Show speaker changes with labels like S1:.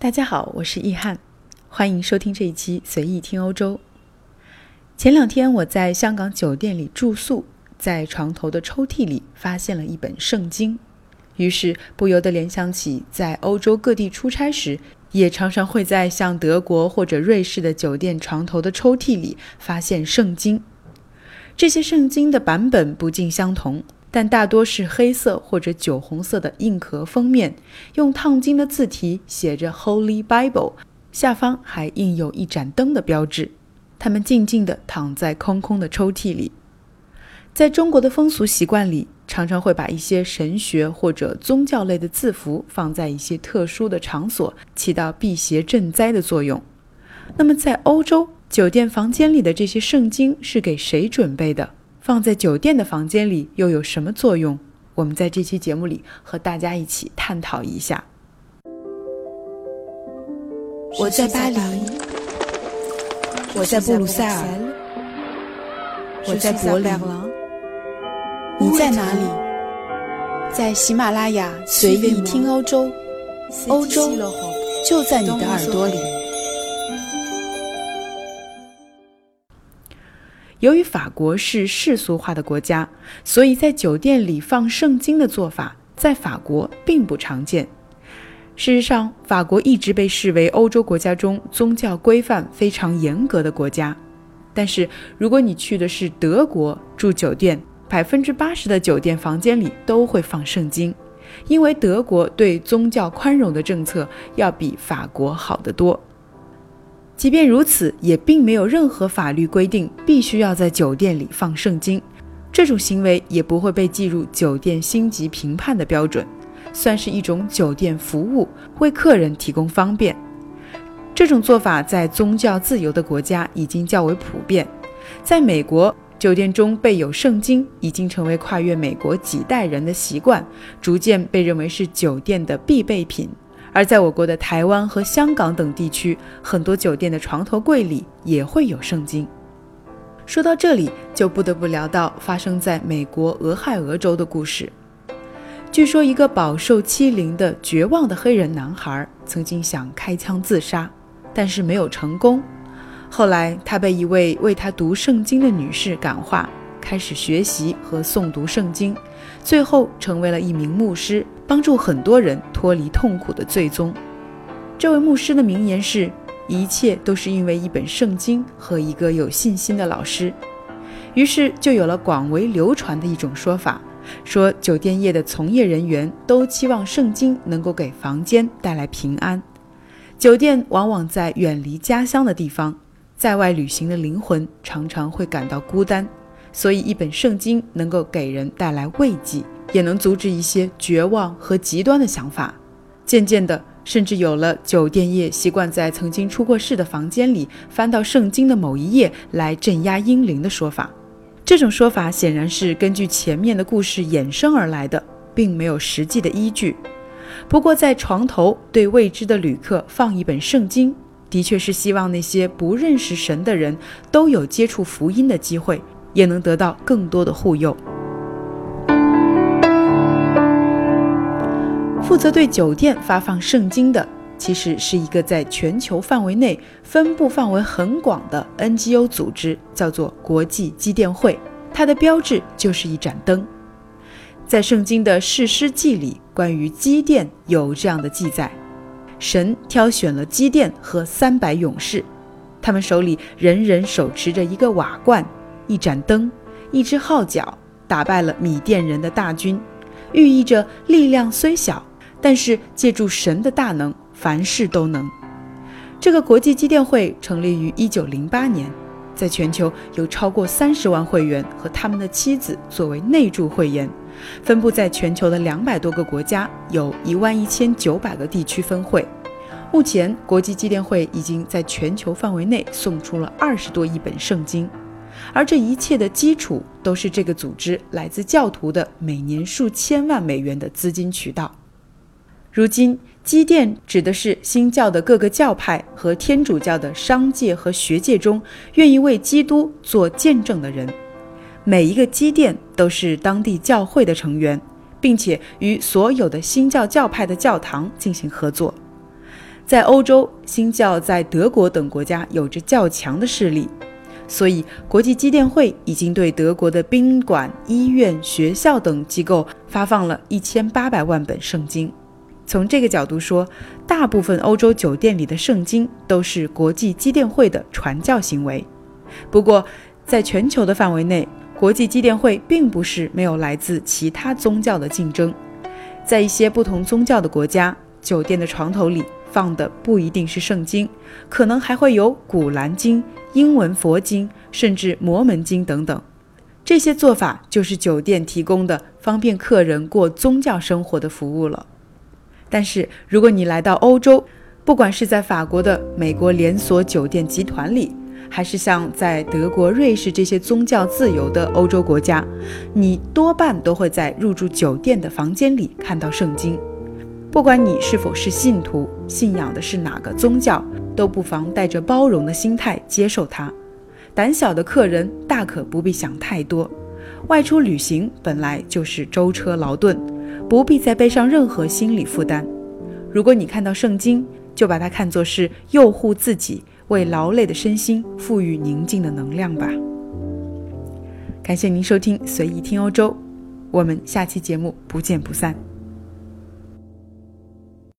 S1: 大家好，我是易翰，欢迎收听这一期随意听欧洲。前两天我在香港酒店里住宿，在床头的抽屉里发现了一本圣经，于是不由得联想起在欧洲各地出差时，也常常会在像德国或者瑞士的酒店床头的抽屉里发现圣经。这些圣经的版本不尽相同。但大多是黑色或者酒红色的硬壳封面，用烫金的字体写着 “Holy Bible”，下方还印有一盏灯的标志。它们静静地躺在空空的抽屉里。在中国的风俗习惯里，常常会把一些神学或者宗教类的字符放在一些特殊的场所，起到辟邪镇灾的作用。那么，在欧洲酒店房间里的这些圣经是给谁准备的？放在酒店的房间里又有什么作用？我们在这期节目里和大家一起探讨一下。
S2: 我在巴黎，我在布鲁塞尔，我在柏林，你在哪里？在喜马拉雅随意听欧洲，欧洲就在你的耳朵里。
S1: 由于法国是世俗化的国家，所以在酒店里放圣经的做法在法国并不常见。事实上，法国一直被视为欧洲国家中宗教规范非常严格的国家。但是，如果你去的是德国住酒店，百分之八十的酒店房间里都会放圣经，因为德国对宗教宽容的政策要比法国好得多。即便如此，也并没有任何法律规定必须要在酒店里放圣经，这种行为也不会被计入酒店星级评判的标准，算是一种酒店服务，为客人提供方便。这种做法在宗教自由的国家已经较为普遍，在美国，酒店中备有圣经已经成为跨越美国几代人的习惯，逐渐被认为是酒店的必备品。而在我国的台湾和香港等地区，很多酒店的床头柜里也会有圣经。说到这里，就不得不聊到发生在美国俄亥俄州的故事。据说，一个饱受欺凌的绝望的黑人男孩曾经想开枪自杀，但是没有成功。后来，他被一位为他读圣经的女士感化，开始学习和诵读圣经，最后成为了一名牧师。帮助很多人脱离痛苦的最终。这位牧师的名言是：“一切都是因为一本圣经和一个有信心的老师。”于是就有了广为流传的一种说法，说酒店业的从业人员都期望圣经能够给房间带来平安。酒店往往在远离家乡的地方，在外旅行的灵魂常常会感到孤单，所以一本圣经能够给人带来慰藉。也能阻止一些绝望和极端的想法。渐渐的，甚至有了酒店业习惯在曾经出过事的房间里翻到圣经的某一页来镇压阴灵的说法。这种说法显然是根据前面的故事衍生而来的，并没有实际的依据。不过，在床头对未知的旅客放一本圣经，的确是希望那些不认识神的人都有接触福音的机会，也能得到更多的护佑。负责对酒店发放圣经的，其实是一个在全球范围内分布范围很广的 NGO 组织，叫做国际机电会。它的标志就是一盏灯。在圣经的士师记里，关于机电有这样的记载：神挑选了机电和三百勇士，他们手里人人手持着一个瓦罐、一盏灯、一只号角，打败了米甸人的大军，寓意着力量虽小。但是借助神的大能，凡事都能。这个国际机电会成立于一九零八年，在全球有超过三十万会员和他们的妻子作为内助会员，分布在全球的两百多个国家，有一万一千九百个地区分会。目前，国际机电会已经在全球范围内送出了二十多亿本圣经，而这一切的基础都是这个组织来自教徒的每年数千万美元的资金渠道。如今，基甸指的是新教的各个教派和天主教的商界和学界中愿意为基督做见证的人。每一个基甸都是当地教会的成员，并且与所有的新教教派的教堂进行合作。在欧洲，新教在德国等国家有着较强的势力，所以国际机电会已经对德国的宾馆、医院、学校等机构发放了一千八百万本圣经。从这个角度说，大部分欧洲酒店里的圣经都是国际机电会的传教行为。不过，在全球的范围内，国际机电会并不是没有来自其他宗教的竞争。在一些不同宗教的国家，酒店的床头里放的不一定是圣经，可能还会有古兰经、英文佛经，甚至摩门经等等。这些做法就是酒店提供的方便客人过宗教生活的服务了。但是，如果你来到欧洲，不管是在法国的美国连锁酒店集团里，还是像在德国、瑞士这些宗教自由的欧洲国家，你多半都会在入住酒店的房间里看到圣经。不管你是否是信徒，信仰的是哪个宗教，都不妨带着包容的心态接受它。胆小的客人大可不必想太多。外出旅行本来就是舟车劳顿，不必再背上任何心理负担。如果你看到圣经，就把它看作是诱护自己。为劳累的身心赋予宁静的能量吧。感谢您收听《随意听欧洲》，我们下期节目不见不散。